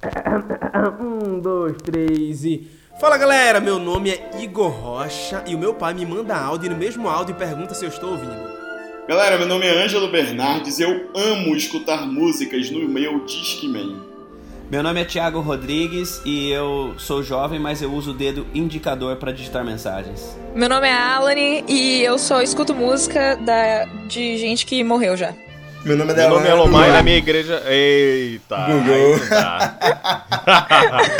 Um, dois, três e. Fala galera, meu nome é Igor Rocha e o meu pai me manda áudio e no mesmo áudio pergunta se eu estou ouvindo. Galera, meu nome é Ângelo Bernardes e eu amo escutar músicas no meu Discman. Meu nome é Thiago Rodrigues e eu sou jovem, mas eu uso o dedo indicador para digitar mensagens. Meu nome é Alane e eu só escuto música da, de gente que morreu já. Meu nome é Meu nome é. Lomar e na minha igreja. Eita! Google.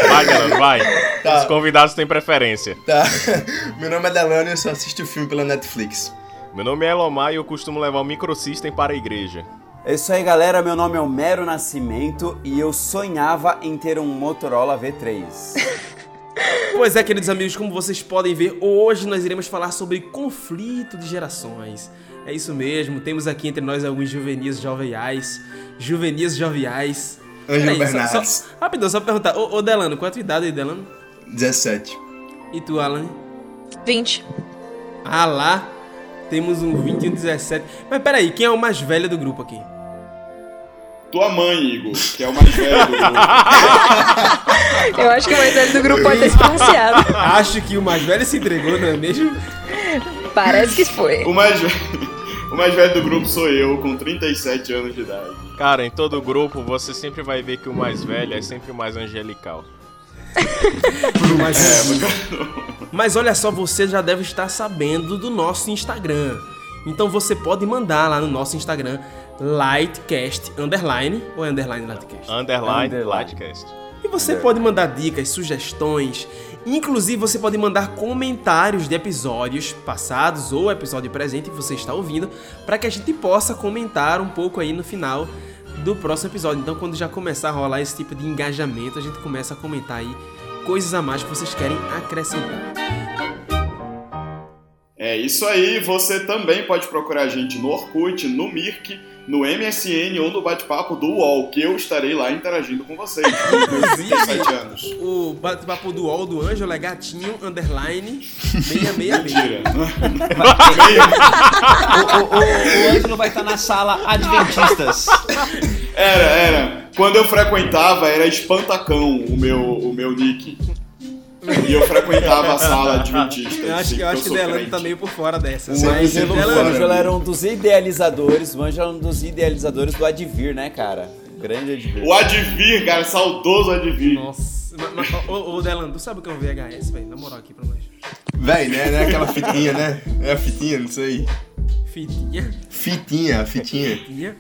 vai, galera, vai. Tá. Os convidados têm preferência. Tá. Meu nome é Delano e eu só assisto filme pela Netflix. Meu nome é Elomar e eu costumo levar o microsystem para a igreja. É isso aí, galera. Meu nome é Homero Nascimento e eu sonhava em ter um Motorola V3. Pois é, queridos amigos, como vocês podem ver, hoje nós iremos falar sobre conflito de gerações. É isso mesmo, temos aqui entre nós alguns juvenis joviais, juvenis joviais. Só- Bernardes. Só, rapidão, só perguntar. Ô, ô Delano, qual é a tua idade aí, Delano? 17. E tu, Alan? 20. Ah lá, temos um 20 e um 17. Mas peraí, quem é o mais velho do grupo aqui? Tua mãe, Igor, que é o mais velho do grupo. Eu acho que o mais velho do grupo pode ter se pronunciado. Acho que o mais velho se entregou, não é mesmo? Parece que foi. O mais, velho, o mais velho do grupo sou eu, com 37 anos de idade. Cara, em todo grupo você sempre vai ver que o mais velho é sempre o mais angelical. Mas, mas olha só, você já deve estar sabendo do nosso Instagram. Então você pode mandar lá no nosso Instagram Lightcast underline ou é underline Lightcast. Underline, Underline. Lightcast. E você pode mandar dicas, sugestões, inclusive você pode mandar comentários de episódios passados ou episódio presente que você está ouvindo, para que a gente possa comentar um pouco aí no final do próximo episódio. Então, quando já começar a rolar esse tipo de engajamento, a gente começa a comentar aí coisas a mais que vocês querem acrescentar. É isso aí, você também pode procurar a gente no Orkut, no Mirk, no MSN ou no bate-papo do UOL, que eu estarei lá interagindo com vocês. 37 anos. O bate-papo do UOL do Ângelo é gatinho, underline, 666. Mentira. o, o, o, o Ângelo vai estar na sala Adventistas. Era, era. Quando eu frequentava, era Espantacão o meu, o meu nick. E eu frequentava a sala adventista. Eu acho, assim, que- eu acho que Delano crente. tá meio por fora dessa. Mas, O Delano. Ângelo era um dos idealizadores, o Ângelo era um dos idealizadores do Advir, né, cara? Grande Advir. O Advir, cara, saudoso Advir. Nossa, ô, ô, Delano, tu sabe o que é um VHS, velho? Na moral aqui pra nós. Véi, né? Não é aquela fitinha, né? É a fitinha, não sei. Fitinha, Fitinha, a fitinha. fitinha.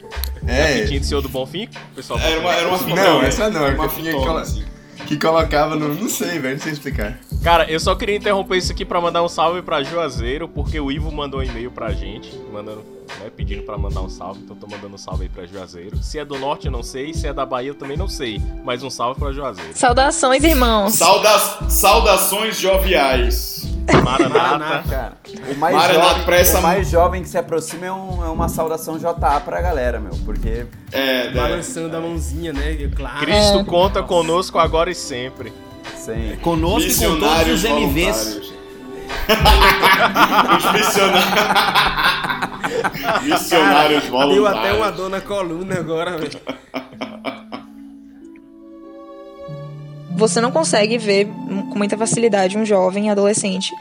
É. Fitinha de Senhor do Bonfim? Pessoal Era uma, era uma fitona. Não, essa não, é uma uma fitinha que, cola- assim. Que colocava no. Não sei, velho, não sei explicar. Cara, eu só queria interromper isso aqui pra mandar um salve pra Juazeiro, porque o Ivo mandou um e-mail pra gente, mandando, né, pedindo pra mandar um salve, então tô mandando um salve aí pra Juazeiro. Se é do norte eu não sei, se é da Bahia eu também não sei, mas um salve pra Juazeiro. Saudações, irmãos. Sauda saudações joviais. Maranata. Cara, o mais, Maranata, jovem, pra essa- o mais jovem que se aproxima é, um- é uma saudação JA pra galera, meu. Porque É? Balançando a mãozinha, né? Claro. Cristo conta conosco agora e sempre. sem. Conosco e com todos Missionários os MVs. Os missionários. missionários voluntários. Deu até uma dor na coluna agora, velho. Você não consegue ver com muita facilidade um jovem adolescente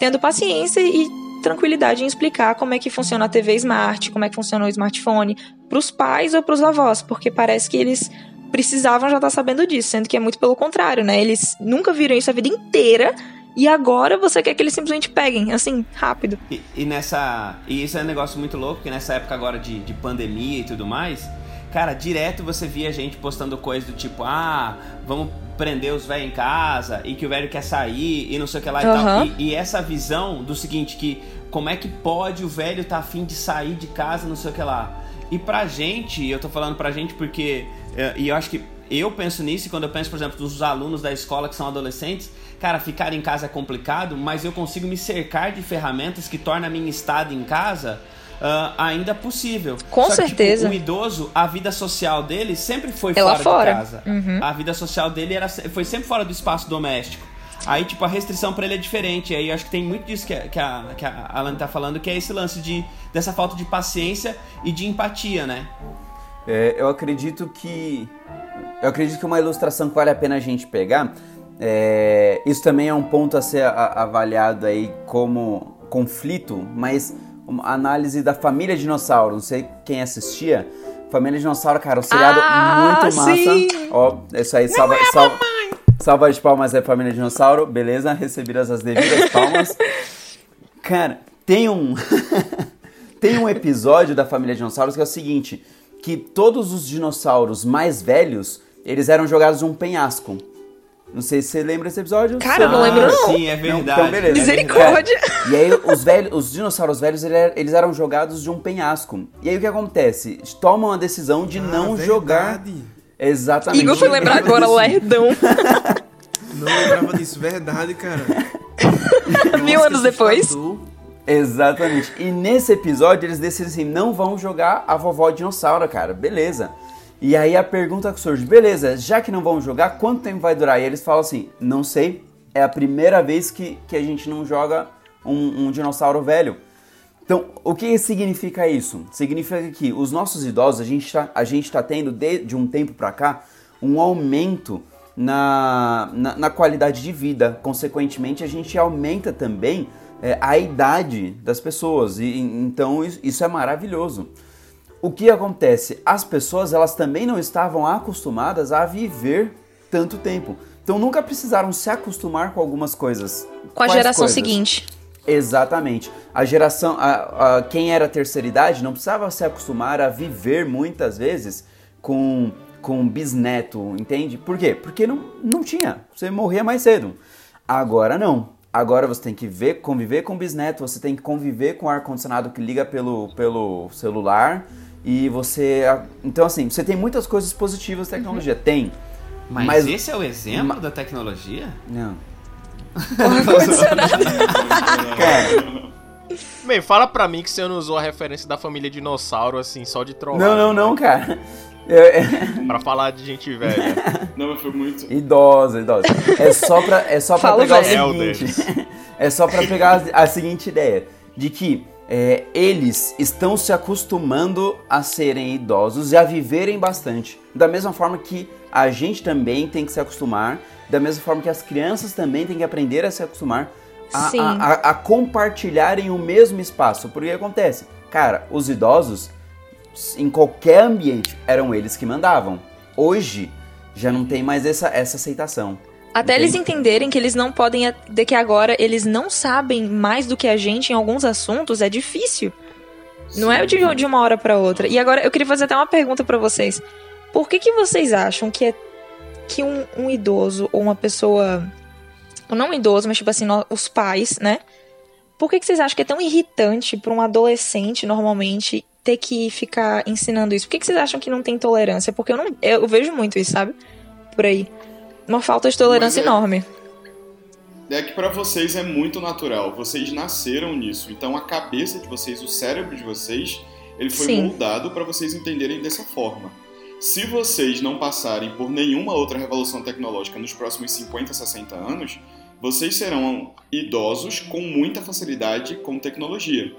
tendo paciência e tranquilidade em explicar como é que funciona a TV Smart, como é que funciona o smartphone pros pais ou pros avós, porque parece que eles precisavam já estar sabendo disso, sendo que é muito pelo contrário, né? Eles nunca viram isso a vida inteira e agora você quer que eles simplesmente peguem, assim, rápido. E, e nessa. E isso é um negócio muito louco, porque nessa época agora de, de pandemia e tudo mais, cara, direto você via gente postando coisa do tipo, ah, vamos prender os velhos em casa e que o velho quer sair e não sei o que lá e Aham. tal. E, e essa visão do seguinte, que como é que pode o velho tá afim de sair de casa, não sei o que lá. E pra gente, eu tô falando pra gente porque. eh, E eu acho que eu penso nisso, e quando eu penso, por exemplo, nos alunos da escola que são adolescentes, cara, ficar em casa é complicado, mas eu consigo me cercar de ferramentas que tornam a minha estada em casa ah, ainda possível. Com Só que, certeza. tipo, o idoso, a vida social dele sempre foi É fora, fora. de casa. Uhum. A vida social dele era, foi sempre fora do espaço doméstico. Aí, tipo, a restrição pra ele é diferente. Aí eu acho que tem muito disso que, a- que, a, que a Alan tá falando, que é esse lance de, dessa falta de paciência e de empatia, né? É, eu acredito que Eu acredito que uma ilustração que vale a pena a gente pegar, é, isso também é um ponto a ser a- avaliado aí como conflito, mas uma análise da família dinossauro. Não sei quem assistia. Família Dinossauro, cara, um seriado Ah, muito massa. sim! Ó, isso aí, salva, salva, salva de palmas aí, Família Dinossauro. Beleza, recebidas as devidas palmas. Cara, tem um tem um episódio da família dinossauros que é o seguinte, que todos os dinossauros mais velhos, eles eram jogados de um penhasco. Não sei se você lembra desse episódio. Cara, eu não lembro, não. Sim, é verdade. então, beleza. é Misericórdia. E aí os velhos, os dinossauros velhos, eles eram jogados de um penhasco. E aí o que acontece? Tomam a decisão de não Ah, jogar. verdade. Exatamente. Igor foi lembrar agora, lerdão. Não lembrava disso, verdade, cara. Mil Nossa, anos depois. Exatamente. E nesse episódio eles decidem assim, não vão jogar a vovó dinossauro, cara. Beleza. E aí a pergunta que surge, beleza, já que não vão jogar, quanto tempo vai durar? E eles falam assim, não sei, é a primeira vez que, que a gente não joga um, um dinossauro velho. Então, o que significa isso? Significa que os nossos idosos, a gente tá, gente tá tendo de, de um tempo pra cá um aumento na, na, na qualidade de vida. Consequentemente, a gente aumenta também é, a idade das pessoas. E então isso é maravilhoso. O que acontece? As pessoas elas também não estavam acostumadas a viver tanto tempo. Então nunca precisaram se acostumar com algumas coisas. Com a Quais geração coisas? seguinte. Exatamente. A geração, a, a- quem era terceira idade não precisava se acostumar a viver muitas vezes com, com bisneto, entende? Por quê? Porque não, não tinha. Você morria mais cedo. Agora não. Agora você tem que ver, conviver com bisneto, você tem que conviver com o ar-condicionado que liga pelo, pelo celular. E você. Então, assim, você tem muitas coisas positivas da tecnologia. Tem. Mas, Mas- esse é o exemplo Ma- da tecnologia? Não. Cara, Bem, fala pra mim que você não usou a referência da família dinossauro, assim, só de trollagem. não, não, não, cara. Eu- é- Pra falar de gente velha. Não, mas foi muito. Idosa, idosa. É só pra, é só pra pegar velho. o seguinte. É só pra pegar a, a seguinte ideia. De que é, eles estão se acostumando a serem idosos e a viverem bastante. Da mesma forma que a gente também tem que se acostumar. Da mesma forma que as crianças também têm que aprender a se acostumar a, a- a- a compartilharem o mesmo espaço. Porque acontece? Cara, os idosos, em qualquer ambiente, eram eles que mandavam. Hoje, já não tem mais essa, essa aceitação. Até Entendi. eles entenderem que eles não podem, de que agora eles não sabem mais do que a gente em alguns assuntos, é difícil. Não é de, de uma hora pra outra. E agora eu queria fazer até uma pergunta pra vocês. Por que, que vocês acham que é que um, um idoso ou uma pessoa, ou não um idoso, mas tipo assim, nó- os pais, né? Por que, que vocês acham que é tão irritante pra um adolescente normalmente ter que ficar ensinando isso? Por que, que vocês acham que não tem tolerância? Porque eu não, eu vejo muito isso, sabe? Por aí. Uma falta de tolerância é- enorme. É que pra vocês é muito natural. Vocês nasceram nisso. Então a cabeça de vocês, o cérebro de vocês, ele foi Sim. moldado para vocês entenderem dessa forma. Se vocês não passarem por nenhuma outra revolução tecnológica nos próximos 50, 60 anos, vocês serão idosos com muita facilidade com tecnologia.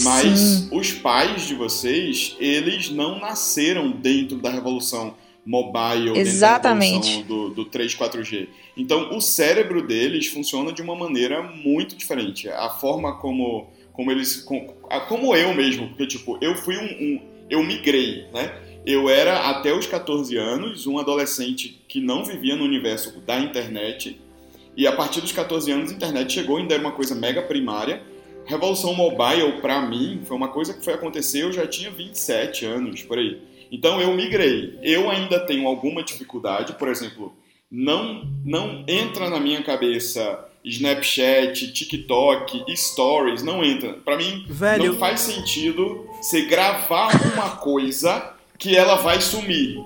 Mas Sim. os pais de vocês, eles não nasceram dentro da revolução mobile, Exatamente. do, do 3, 4G. Então, o cérebro deles funciona de uma maneira muito diferente. A forma como, como eles. com- a- Como eu mesmo, porque, tipo, eu fui um. um- eu migrei, né? Eu era, até os 14 anos, um adolescente que não vivia no universo da internet. E a partir dos 14 anos, a internet chegou, ainda era uma coisa mega primária. Revolução mobile, pra mim, foi uma coisa que foi acontecer, eu já tinha 27 anos, por aí. Então eu migrei. Eu ainda tenho alguma dificuldade, por exemplo, não não entra na minha cabeça Snapchat, TikTok, Stories, não entra. Pra mim Velho. não faz sentido você gravar uma coisa que ela vai sumir.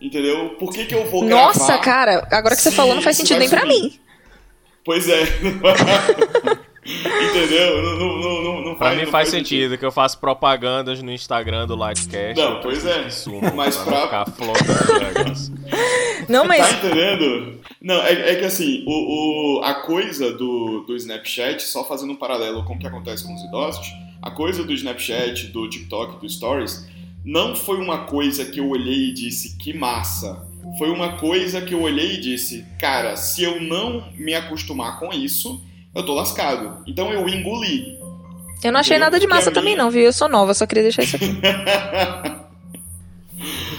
Entendeu? Por que, que eu vou gravar? Nossa, cara, agora que você falou, não faz sentido nem pra sumir? mim. Pois é. Entendeu? Não, não, não, não, não Pra faz, mim não faz sentido, que eu faço propagandas no Instagram do Livecast. Não, pois é. Sumam, Mas pra pra- não Tá mas entendendo? Não, é, é que assim, o, o- a coisa do, do Snapchat, só fazendo um paralelo com o que acontece com os idosos, a coisa do Snapchat, do TikTok, do Stories, não foi uma coisa que eu olhei e disse que massa. foi uma coisa que eu olhei e disse, cara, se eu não me acostumar com isso, eu tô lascado. Então eu engoli. Eu não achei Entendeu? nada de massa também, minha- não, viu? Eu sou nova, só queria deixar isso aqui.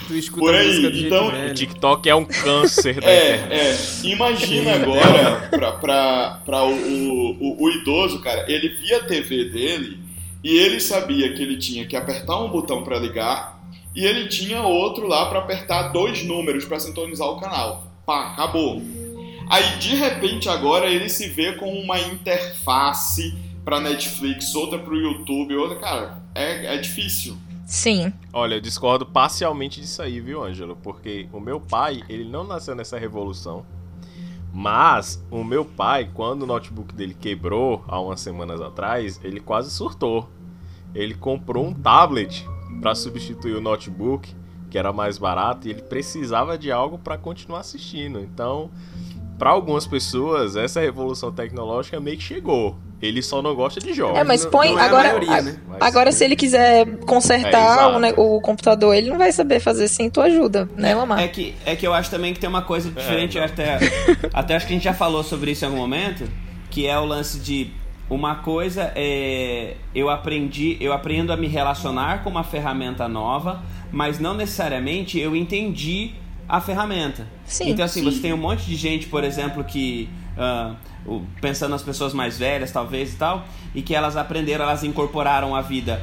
Tu escuta Por aí, então- O. TikTok é um câncer da É, é. Imagina agora pra, pra, pra o, o, o idoso, cara, ele via a TV dele e ele sabia que ele tinha que apertar um botão pra ligar e ele tinha outro lá pra apertar dois números pra sintonizar o canal. Pá, acabou. Aí de repente agora ele se vê com uma interface pra Netflix, outra pro YouTube, outra, cara, é, é difícil. Sim. Olha, eu discordo parcialmente disso aí, viu, Ângelo? Porque o meu pai, ele não nasceu nessa revolução. Mas o meu pai, quando o notebook dele quebrou há umas semanas atrás, ele quase surtou. Ele comprou um tablet para substituir o notebook, que era mais barato, e ele precisava de algo para continuar assistindo. Então, para algumas pessoas, essa revolução tecnológica meio que chegou. Ele só não gosta de jogos. É, mas põe não é a agora. maioria, a- né? Mas- Agora, se ele quiser É, consertar exato. o, ne- o computador, ele não vai saber fazer sem tua ajuda, né, Lamar? É que, é que eu acho também que tem uma coisa diferente, eu até, até acho que a gente já falou sobre isso em algum momento, que é o lance de uma coisa é eu aprendi, eu aprendo a me relacionar com uma ferramenta nova, mas não necessariamente eu entendi a ferramenta. Sim. então assim, Sim. você tem um monte de gente, por exemplo, que o- pensando nas pessoas mais velhas, talvez e tal, e que elas aprenderam, elas incorporaram à vida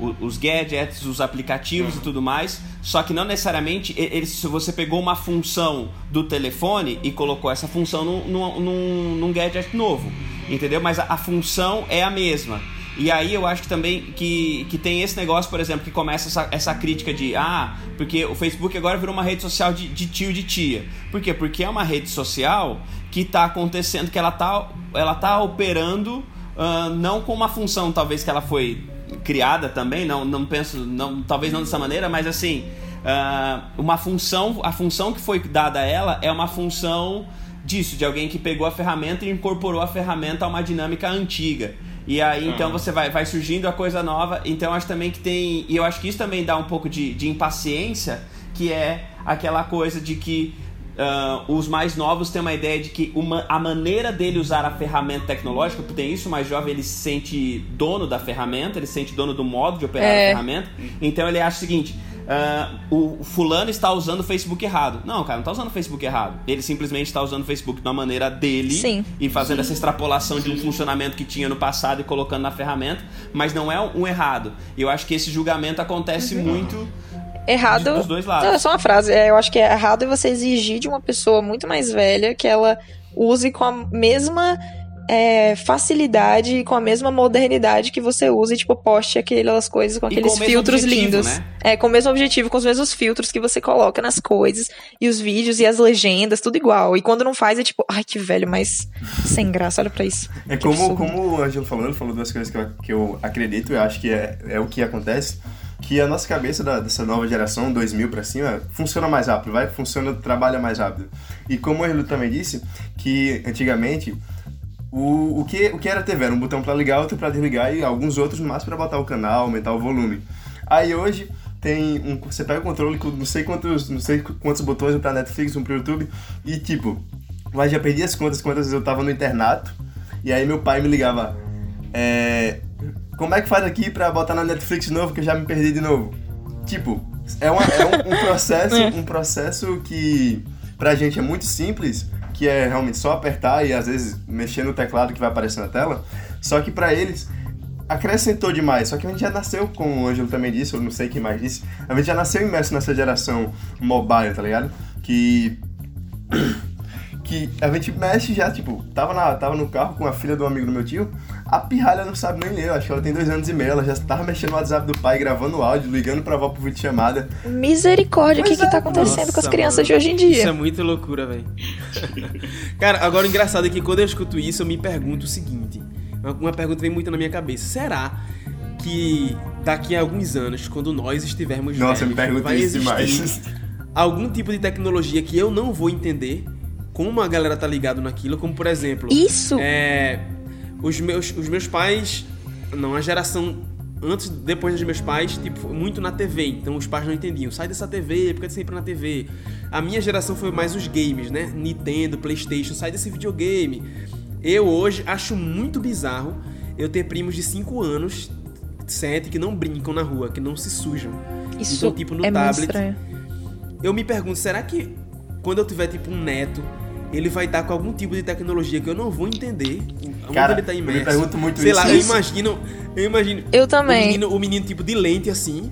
o- os gadgets, os aplicativos e tudo mais. Só que não necessariamente e- eles, se você pegou uma função do telefone e colocou essa função num, num, num- num gadget novo, entendeu? Mas a, a função é a mesma. E aí eu acho que também que, que tem esse negócio, por exemplo, que começa essa, essa crítica de ah, porque o Facebook agora virou uma rede social de, de tio de tia. Por quê? Porque é uma rede social que está acontecendo, que ela tá, ela tá operando ah, não com uma função talvez que ela foi criada também, não, não penso, não, talvez não dessa maneira, mas assim, ah, uma função, a função que foi dada a ela é uma função disso, de alguém que pegou a ferramenta e incorporou a ferramenta a uma dinâmica antiga. E aí, então, você vai, vai surgindo a coisa nova. Então, eu acho também que tem. E eu acho que isso também dá um pouco de, de impaciência, que é aquela coisa de que ah, os mais novos têm uma ideia de que uma, a maneira dele usar a ferramenta tecnológica, porque tem isso, o mais jovem ele se sente dono da ferramenta, ele se sente dono do modo de operar É. a ferramenta. Então ele acha o seguinte: ah, o fulano está usando o Facebook errado. Não, cara, não está usando o Facebook errado. Ele simplesmente está usando o Facebook de uma maneira dele Sim. e fazendo essa extrapolação de um funcionamento que tinha no passado e colocando na ferramenta, mas não é um errado. E eu acho que esse julgamento acontece muito Errado. dos dois lados. Não, é só uma frase. É, eu acho que é errado você exigir de uma pessoa muito mais velha que ela use com a mesma é, facilidade e com a mesma modernidade que você usa e, tipo, poste aquelas coisas com E aqueles com filtros objetivo, lindos. né? É, com o mesmo objetivo, com os mesmos filtros que você coloca nas coisas, e os vídeos e as legendas, tudo igual. E quando não faz, é tipo, ai que velho, mas sem graça, olha pra isso. É Que como, absurdo. como o Ângelo falou, ele falou duas coisas que eu, que eu acredito, eu acho que é, é o que acontece, que a nossa cabeça da- dessa nova geração, 2000 pra cima, funciona mais rápido, vai, funciona, trabalha mais rápido. E como o Ângelo também disse, que antigamente o, o, que, o que era TV? Era um botão pra ligar, outro pra desligar e alguns outros no máximo pra botar o canal, aumentar o volume. Aí hoje tem um, você pega o controle com não sei quantos, não sei quantos botões um pra Netflix, um pro YouTube e tipo, mas já perdi as contas quantas vezes eu tava no internato e aí meu pai me ligava, é, como é que faz aqui pra botar na Netflix de novo que eu já me perdi de novo? Tipo, é, uma, é um, um processo, um processo que pra gente é muito simples, que é realmente só apertar e às vezes mexer no teclado que vai aparecer na tela, só que pra eles acrescentou demais. Só que a gente já nasceu, como o Ângelo também disse, eu não sei quem mais disse, a gente já nasceu imerso nessa geração mobile, tá ligado? Que que a gente mexe já, tipo, tava, na, tava no carro com a filha do amigo do meu tio, a pirralha não sabe nem ler, eu acho que ela tem dois anos e meio, ela já tava mexendo no WhatsApp do pai, gravando áudio, ligando pra avó por vídeo chamada. Misericórdia, o que Pois que é, tá acontecendo Nossa, com as crianças mano. de hoje em dia? Isso é muita loucura, velho. Cara, agora o engraçado é que quando eu escuto isso, eu me pergunto o seguinte. Uma, pergunta vem muito na minha cabeça. Será que daqui a alguns anos, quando nós estivermos Nossa, eu velhos, me pergunto vai isso existir demais. algum tipo de tecnologia que eu não vou entender como a galera tá ligado naquilo, como por exemplo... Isso! É, os, meus, os meus pais, não, a geração antes, depois dos meus pais, tipo, muito na TV. Então os pais não entendiam. Sai dessa TV, porque sempre na TV. A minha geração foi mais os games, né? Nintendo, PlayStation, sai desse videogame. Eu hoje acho muito bizarro eu ter primos de 5 anos, 7, que não brincam na rua, que não se sujam. Isso então, tipo, no é muito tablet. estranho. Eu me pergunto, será que quando eu tiver, tipo, um neto, ele vai estar com algum tipo de tecnologia que eu não vou entender Cara, ele tá eu me imerso? pergunto muito Sei isso. lá, eu imagino, eu imagino Eu o também. menino, o menino tipo de lente assim,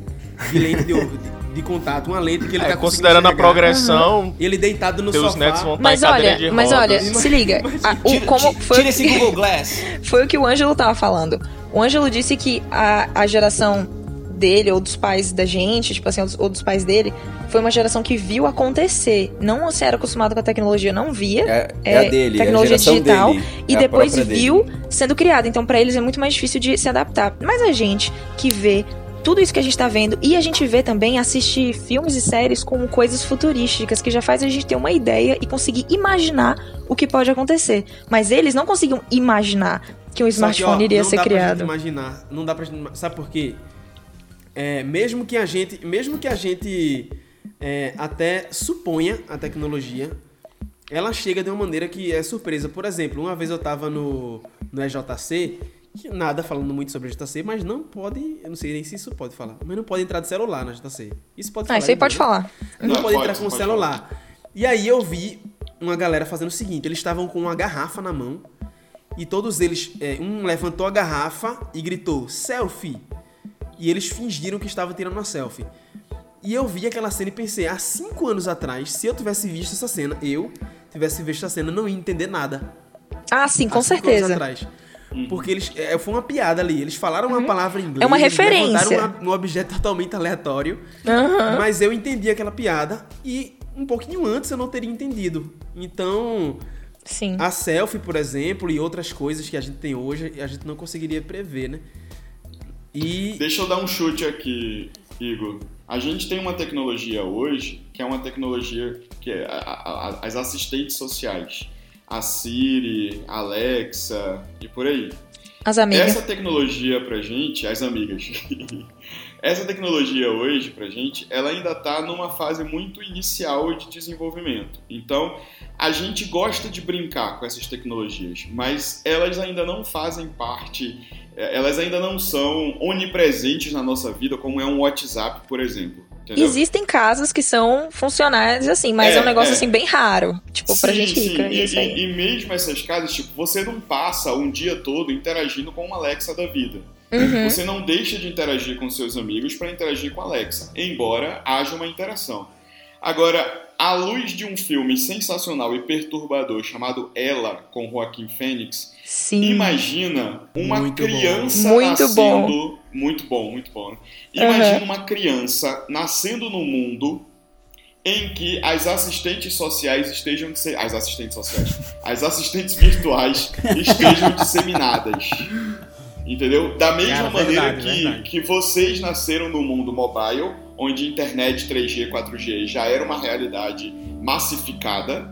de lente de, de- de contato, uma lente que ele É, tá considerando a progressão, Ele deitado no teus sofá. netos vão estar Mas olha, de mas olha, se liga. a- o- Tira, como foi, tira esse Google Glass. foi o que o Ângelo tava falando. O Ângelo disse que a, a geração dele, ou dos pais da gente, tipo assim, ou dos, ou dos pais dele, foi uma geração que viu acontecer. Não se era acostumado com a tecnologia, não via. É, é a dele, tecnologia é a geração digital dele. e é a depois própria dele. viu sendo criado. Então, pra eles é muito mais difícil de se adaptar. Mas a gente que vê tudo isso que a gente tá vendo e a gente vê também assistir filmes e séries com coisas futurísticas que já faz a gente ter uma ideia e conseguir imaginar o que pode acontecer. Mas eles não conseguiam imaginar que um Só que, ó, smartphone iria não ser dá Pra gente criado. imaginar, não dá pra gente, sabe por quê? É, mesmo que a gente, mesmo que a gente é, até suponha a tecnologia, ela chega de uma maneira que é surpresa. Por exemplo, uma vez eu tava no, no EJC, que nada falando muito sobre EJC, mas não pode, eu não sei nem se isso pode falar, mas não pode entrar de celular no EJC. Isso pode falar. Ah, isso aí pode falar. Não, Não, pode pode, entrar com o celular. E aí eu vi uma galera fazendo o seguinte: eles estavam com uma garrafa na mão e todos eles, é, um levantou a garrafa e gritou selfie. E eles fingiram que estavam tirando uma selfie. E eu vi aquela cena e pensei, há cinco anos atrás, se eu tivesse visto essa cena, eu tivesse visto essa cena, não ia entender nada. Ah, sim, com Há cinco anos certeza. atrás. Porque eles. É, foi uma piada ali. Eles falaram uma palavra em inglês. É uma referência. uma- um objeto totalmente aleatório. Aham. Mas eu entendi aquela piada e um pouquinho antes eu não teria entendido. Então, Sim. a selfie, por exemplo, e outras coisas que a gente tem hoje, a gente não conseguiria prever, né? E Deixa eu dar um chute aqui, Igor. A gente tem uma tecnologia hoje que é uma tecnologia que é a- a- as assistentes sociais. A Siri, a Alexa e por aí. As amigas. Essa tecnologia pra gente, as amigas, essa tecnologia hoje pra gente, ela ainda tá numa fase muito inicial de desenvolvimento. Então, a gente gosta de brincar com essas tecnologias, mas elas ainda não fazem parte, eh, elas ainda não são onipresentes na nossa vida, como é um WhatsApp, por exemplo. Entendeu? Existem casos que são funcionais assim, mas é, É, um negócio é. assim bem raro. Tipo, pra Sim, gente sim. rica. E, é e- e mesmo essas casas, tipo, você não passa um dia todo interagindo com uma Alexa da vida. Uhum. Você não deixa de interagir com seus amigos para interagir com a Alexa, embora haja uma interação. Agora, à luz de um filme sensacional e perturbador chamado Ela, com Joaquim Fênix, Sim. imagina uma Muito criança bom. Muito nascendo... Muito bom, muito bom. né? Imagina uma criança nascendo no mundo em que as assistentes sociais estejam... As assistentes sociais. As assistentes virtuais estejam disseminadas. Entendeu? Da mesma Cara, maneira verdade, que, verdade. que vocês nasceram no mundo mobile, onde internet 3G, 4G já era uma realidade massificada,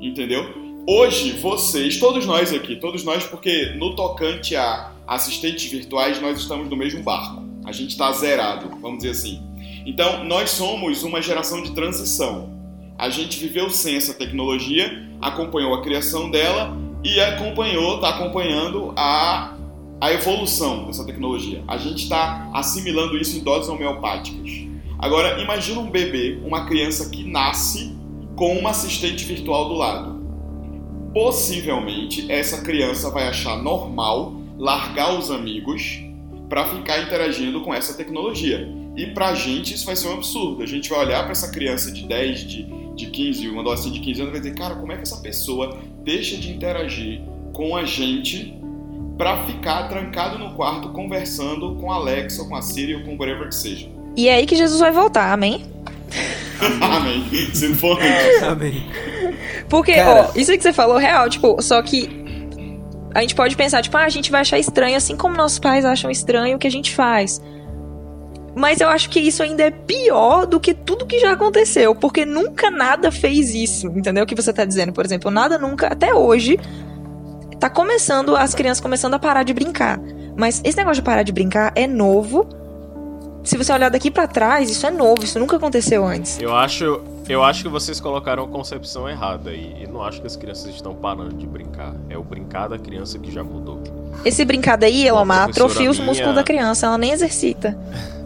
entendeu? Hoje, vocês, todos nós aqui, todos nós, porque no tocante a assistentes virtuais, nós estamos no mesmo barco. A gente está zerado, vamos dizer assim. Então, nós somos uma geração de transição. A gente viveu sem essa tecnologia, acompanhou a criação dela e acompanhou, está acompanhando a, a evolução dessa tecnologia. A gente está assimilando isso em doses homeopáticas. Agora, imagina um bebê, uma criança que nasce com uma assistente virtual do lado. Possivelmente, essa criança vai achar normal largar os amigos para ficar interagindo com essa tecnologia. E pra gente isso vai ser um absurdo. A gente vai olhar para essa criança de 10, de, de 15, uma adolescente de 15 anos e vai dizer, cara, como é que essa pessoa deixa de interagir com a gente para ficar trancado no quarto conversando com a Alexa, ou com a Siri ou com whatever que seja. E é aí que Jesus vai voltar, amém? Amém. Se não for antes. Amém. Porque, Cara. ó, isso aí que você falou, real, tipo, só que a gente pode pensar, tipo, ah, a gente vai achar estranho, assim como nossos pais acham estranho o que a gente faz. Mas eu acho que isso ainda é pior do que tudo que já aconteceu, porque nunca nada fez isso, entendeu? O que você tá dizendo, por exemplo, nada nunca, até hoje, tá começando, as crianças começando a parar de brincar. Mas esse negócio de parar de brincar é novo. Se você olhar daqui pra trás, isso é novo, isso nunca aconteceu antes. Eu acho, eu acho que vocês colocaram a concepção errada e, e não acho que as crianças estão parando de brincar. É o brincar da criança que já mudou. Esse brincar daí, Elomar, atrofia os minha- músculos da criança, ela nem exercita.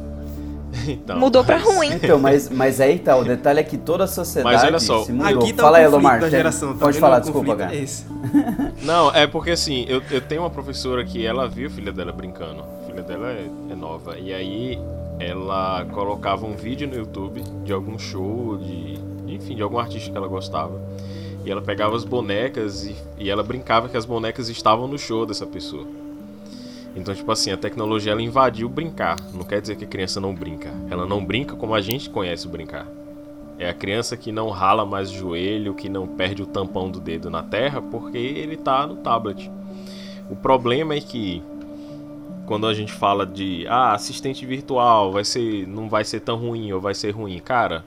Então, Mudou pra mas- ruim. Então, mas, mas aí tá, o detalhe é que toda a sociedade Mas olha só, se mudou. Aqui tá Fala o aí, Elomar. da geração. tá Pode falar, desculpa, cara. é esse. Não, é porque assim, eu, eu tenho uma professora que ela viu a filha dela brincando. A filha dela é, é nova. E aí ela colocava um vídeo no YouTube de algum show, de. Enfim, de algum artista que ela gostava. E ela pegava as bonecas e, e ela brincava que as bonecas estavam no show dessa pessoa. Então, tipo assim, a tecnologia ela invadiu brincar. Não quer dizer que a criança não brinca. Ela não brinca como a gente conhece o brincar. É a criança que não rala mais o joelho, que não perde o tampão do dedo na terra, porque ele tá no tablet. O problema é que quando a gente fala de ah, assistente virtual, vai ser não vai ser tão ruim ou vai ser ruim, cara,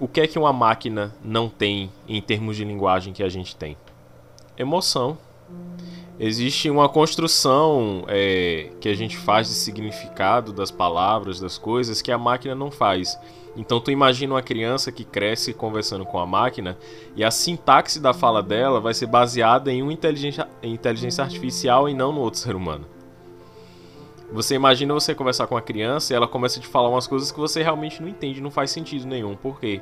o que é que uma máquina não tem em termos de linguagem que a gente tem? Emoção. Existe uma construção é, que a gente faz de significado das palavras, das coisas, que a máquina não faz. Então tu imagina uma criança que cresce conversando com a máquina e a sintaxe da fala dela vai ser baseada em uma inteligência, inteligência artificial e não no outro ser humano. Você imagina você conversar com uma criança e ela começa a te falar umas coisas que você realmente não entende, não faz sentido nenhum. Por quê?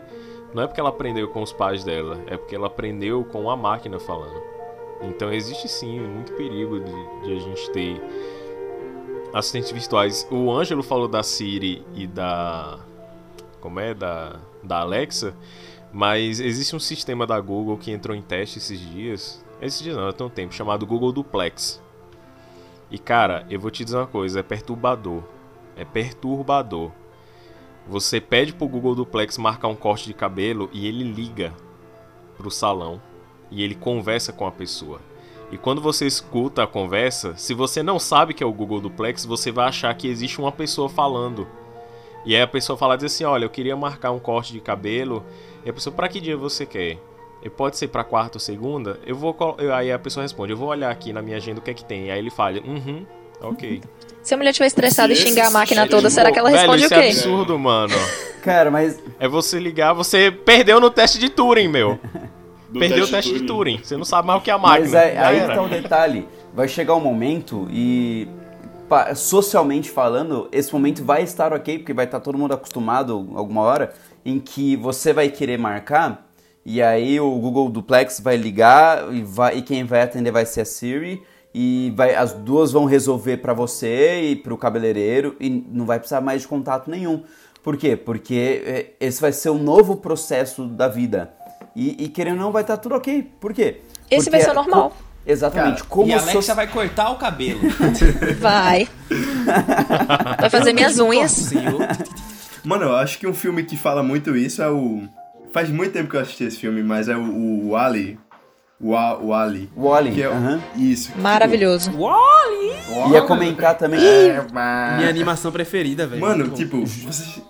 Não é porque ela aprendeu com os pais dela, é porque ela aprendeu com a máquina falando. Então existe sim muito perigo de, de a gente ter assistentes virtuais. O Ângelo falou da Siri e da. Como é? Da, da Alexa. Mas existe um sistema da Google que entrou em teste esses dias. Esses dias não, tem um tempo, chamado Google Duplex. E cara, eu vou te dizer uma coisa, é perturbador. É perturbador. Você pede pro Google Duplex marcar um corte de cabelo e ele liga pro salão e ele conversa com a pessoa. E quando você escuta a conversa, se você não sabe que é o Google Duplex, você vai achar que existe uma pessoa falando. E aí a pessoa fala diz assim: "Olha, eu queria marcar um corte de cabelo". E a pessoa: "Para que dia você quer?" E pode ser para quarta ou segunda? Eu vou aí a pessoa responde: "Eu vou olhar aqui na minha agenda o que é que tem". Aí ele fala: "Uhum, OK". Se a mulher estiver estressada e xingar a máquina toda, de será que ela Velho, responde o isso é quê? absurdo, mano. Cara, mas É você ligar, você perdeu no teste de Turing, meu. Do Perdeu o teste de Turing. Você não sabe mais o que é a máquina. Mas aí, Já aí era. tá o detalhe. Vai chegar um momento e socialmente falando, esse momento vai estar ok, porque vai estar todo mundo acostumado alguma hora, em que você vai querer marcar e aí o Google Duplex vai ligar e, vai, e quem vai atender vai ser a Siri e vai, as duas vão resolver pra você e pro cabeleireiro e não vai precisar mais de contato nenhum. Por quê? Porque é, esse vai ser um novo processo da vida. E, e querendo ou não, vai estar tudo ok. Por quê? Esse vai Porque ser o normal. co- Exatamente. Cara, como e a Alexa so- vai cortar o cabelo. Vai. Vai fazer minhas unhas. Mano, eu acho que um filme que fala muito isso é o. Faz muito tempo que eu assisti esse filme, mas é o, o Ali. O, A- o Ali. Wall-E, Que é o- aham. Isso. tipo, Maravilhoso. Ia comentar também. Minha animação preferida, velho. Mano, tipo,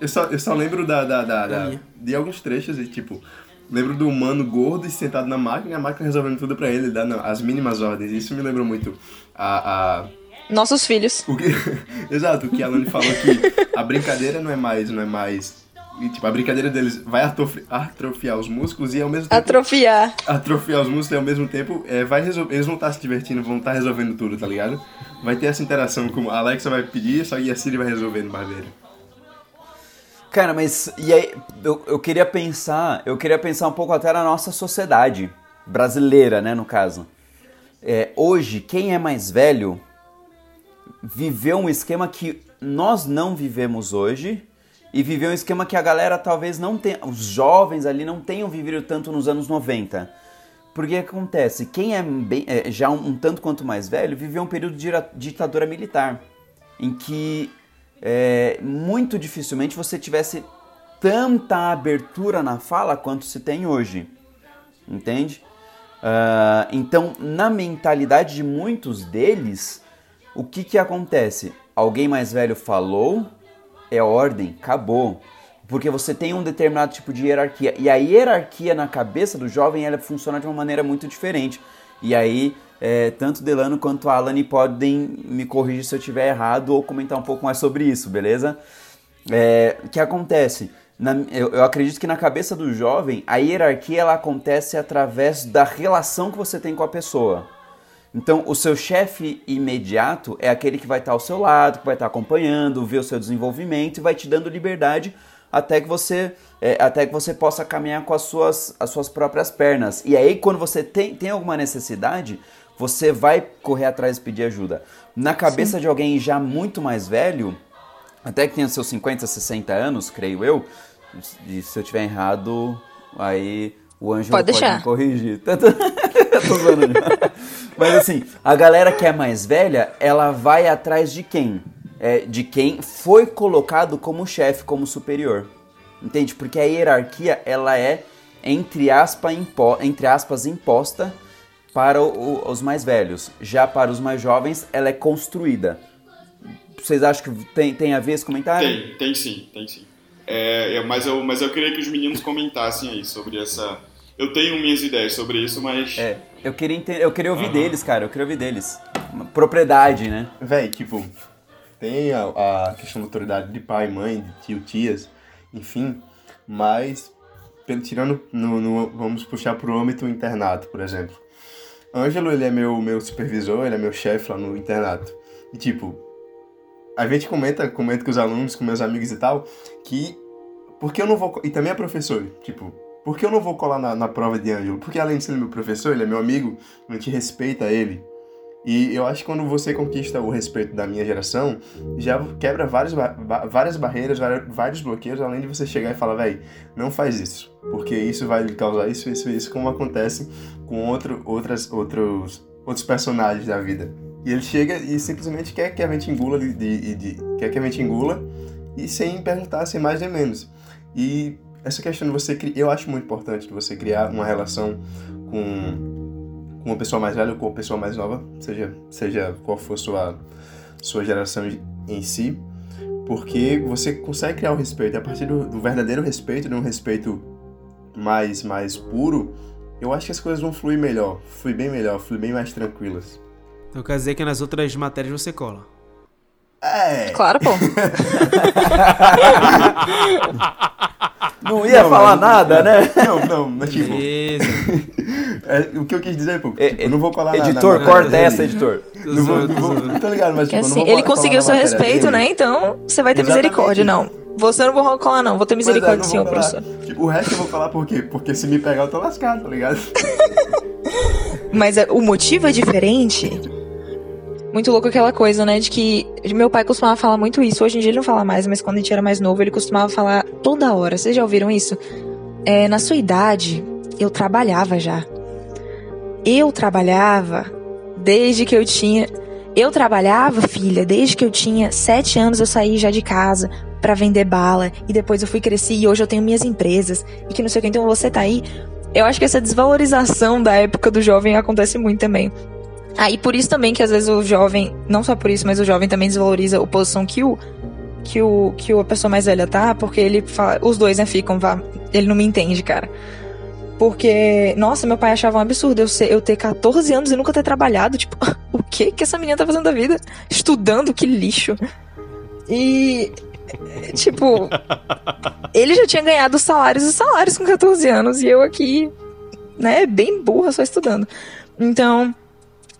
eu, só, eu só lembro da, da, da- da- de alguns trechos e, tipo, lembro do humano gordo e sentado na máquina e a máquina resolvendo tudo pra ele, dando as mínimas ordens. Isso me lembrou muito a. a Nossos filhos. o que, exato, o que a Lani falou que a brincadeira não é mais, não é mais. e, tipo, a brincadeira deles vai atrofi- atrofiar os músculos e ao mesmo tempo. Atrofiar. atrofiar os músculos e ao mesmo tempo é, vai resol- eles vão estar se divertindo, vão estar resolvendo tudo, tá ligado? Vai ter essa interação como a Alexa vai pedir, só que a Siri vai resolver no barbeiro. Cara, mas e aí eu, eu queria pensar, eu queria pensar um pouco até na nossa sociedade brasileira, né, no caso. É, hoje, quem é mais velho viveu um esquema que nós não vivemos hoje e viveu um esquema que a galera talvez não tenha, os jovens ali não tenham vivido tanto nos anos 90. Porque acontece, quem é, bem- é, já um, um tanto quanto mais velho viveu um período de ditadura militar, em que é, muito dificilmente você tivesse tanta abertura na fala quanto se tem hoje, entende? Ah, então, na mentalidade de muitos deles, o que que acontece? Alguém mais velho falou, é ordem, acabou. porque você tem um determinado tipo de hierarquia. E a hierarquia na cabeça do jovem ela funciona de uma maneira muito diferente. E aí, é, tanto Delano quanto Alan podem me corrigir se eu estiver errado ou comentar um pouco mais sobre isso, beleza? É, o que acontece? Na, eu, eu, acredito que na cabeça do jovem, a hierarquia ela acontece através da relação que você tem com a pessoa. Então, o seu chefe imediato é aquele que vai estar ao seu lado, que vai estar acompanhando, vê o seu desenvolvimento e vai te dando liberdade até que você é, até que você possa caminhar com as suas, as suas próprias pernas. E aí, quando você tem, tem alguma necessidade, você vai correr atrás e pedir ajuda. Na cabeça Sim. de alguém já muito mais velho, até que tenha seus 50, 60 anos, creio eu, e se eu tiver errado, aí o anjo pode, pode me corrigir. Tô zoando. Mas assim, a galera que é mais velha, ela vai atrás de quem? É, de quem foi colocado como chefe, como superior. Entende? Porque a hierarquia, ela é, entre, aspa, impo entre aspas, imposta para o, os mais velhos. Já para os mais jovens, ela é construída. Vocês acham que tem, tem a ver esse comentário? Tem, tem sim, tem sim. É, mas, eu, mas eu queria que os meninos comentassem aí sobre essa. Eu tenho minhas ideias sobre isso, mas. É, eu queria, entender, eu queria ouvir uhum. deles, cara. Eu queria ouvir deles. Uma propriedade, né? Véi, tipo, tem a, a, questão da autoridade de pai, mãe, de tio, tias, enfim, mas tirando, no, no, vamos puxar pro âmbito internato, por exemplo. Ângelo, ele é meu, meu supervisor, ele é meu chefe lá no internato. E tipo, a gente comenta, comenta com os alunos, com meus amigos e tal, que porque eu não vou. E também é professor, tipo, por que eu não vou colar na, na prova de Ângelo? Porque além de ser meu professor, ele é meu amigo, a gente respeita ele. E eu acho que quando você conquista o respeito da minha geração, já quebra várias, várias barreiras, vários bloqueios, além de você chegar e falar, velho, não faz isso, porque isso vai lhe causar isso, isso, isso, como acontece com outro, outras, outros, outros personagens da vida. E ele chega e simplesmente quer que a gente engula, de, de, de, quer que a gente engula e sem perguntar, sem mais nem menos. E essa questão de você, eu acho muito importante de você criar uma relação com com uma pessoa mais velha ou com uma pessoa mais nova, seja, seja qual for sua, sua geração em si, porque você consegue criar o um respeito. E a partir do, do, verdadeiro respeito, de um respeito mais, mais puro, eu acho que as coisas vão fluir melhor, fluir bem melhor, fluir bem mais tranquilas. Então quer dizer que nas outras matérias você cola? É. Claro, pô. não ia não, falar mas, nada, né? Não, não, mas tipo. é, o que eu quis dizer, pô, tipo, eu não vou colar editor, nada. Editor, corta essa, editor. Não vou, não vou, não tô ligado, mas tipo, assim, Ele conseguiu seu respeito, dele. né? Então você vai ter Exatamente. misericórdia, não. Você não vou colar, não. Vou ter é, misericórdia do senhor, professor. Tipo, o resto eu vou falar por quê? Porque se me pegar, eu tô lascado, tá ligado? mas é, o motivo é diferente. Muito louco aquela coisa, né? De que meu pai costumava falar muito isso. Hoje em dia ele não fala mais, mas quando a gente era mais novo, ele costumava falar toda hora. Vocês já ouviram isso? É, na sua idade, eu trabalhava já. Eu trabalhava desde que eu tinha. Eu trabalhava, filha, desde que eu tinha sete anos eu saí já de casa para vender bala. E depois eu fui crescer e hoje eu tenho minhas empresas. E que não sei o que. Então você tá aí. Eu acho que essa desvalorização da época do jovem acontece muito também. Ah, e por isso também que às vezes o jovem, não só por isso, mas o jovem também desvaloriza a posição que o que o que a pessoa mais velha tá, porque ele fala, os dois né, ficam, vá, ele não me entende, cara. Porque, nossa, meu pai achava um absurdo eu, ser, eu ter 14 anos e nunca ter trabalhado. Tipo, o que que essa menina tá fazendo da vida? Estudando, que lixo. E, tipo, ele já tinha ganhado salários e salários com 14 anos e eu aqui, né, bem burra só estudando. Então,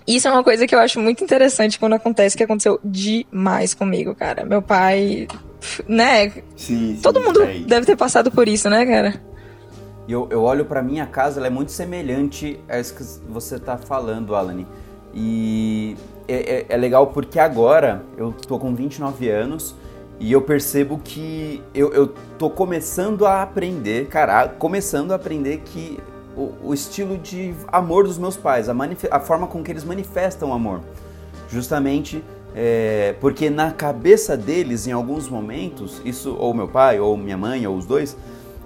isso é uma coisa que eu acho muito interessante quando acontece, que aconteceu demais comigo, cara. Meu pai, né? Sim, sim Todo mundo é. deve ter passado por isso, né, cara? Eu, eu olho para minha casa, ela é muito semelhante a isso que você tá falando, Alane. E é, é, é legal porque agora eu tô com 29 anos e eu percebo que eu, eu tô começando a aprender, cara, começando a aprender que o, o estilo de amor dos meus pais, a, a, forma com que eles manifestam amor. Justamente é, porque na cabeça deles, em alguns momentos, isso, ou meu pai, ou minha mãe, ou os dois,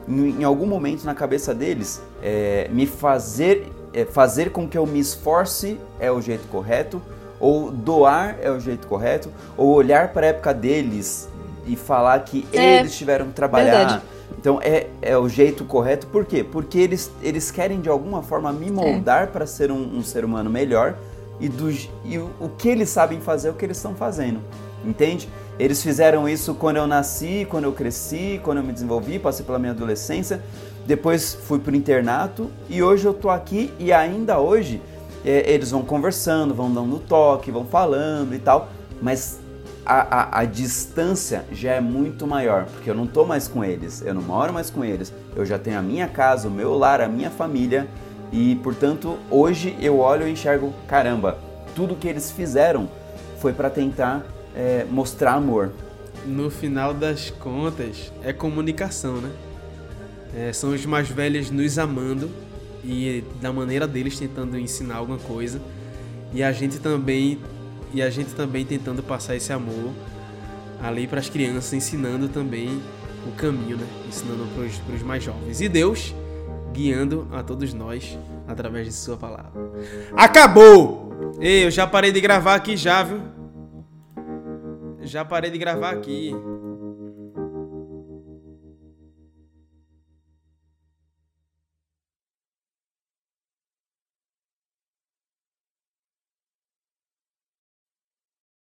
em, em algum momento na cabeça deles, é, me fazer, é, fazer com que eu me esforce é o jeito correto, ou doar é o jeito correto, ou olhar para a época deles e falar que É, eles tiveram que trabalhar. verdade. Então é, é o jeito correto, por quê? Porque eles, eles querem de alguma forma me moldar para ser um, um ser humano melhor e, do, e o, o que eles sabem fazer é o que eles estão fazendo, entende? Eles fizeram isso quando eu nasci, quando eu cresci, quando eu me desenvolvi, passei pela minha adolescência, depois fui pro internato e hoje eu tô aqui e ainda hoje é, eles vão conversando, vão dando toque, vão falando e tal, mas a, a, a distância já é muito maior, porque eu não tô mais com eles, eu não moro mais com eles, eu já tenho a minha casa, o meu lar, a minha família e, portanto, hoje eu olho e enxergo, caramba, tudo que eles fizeram foi para tentar é, mostrar amor. No final das contas, é comunicação, né? É, são os mais velhos nos amando e da maneira deles tentando ensinar alguma coisa e a gente também e a gente também tentando passar esse amor ali para as crianças, ensinando também o caminho, né? Ensinando para os mais jovens. E Deus guiando a todos nós através de sua palavra. Acabou! Ei, eu já parei de gravar aqui já, viu? Já parei de gravar aqui.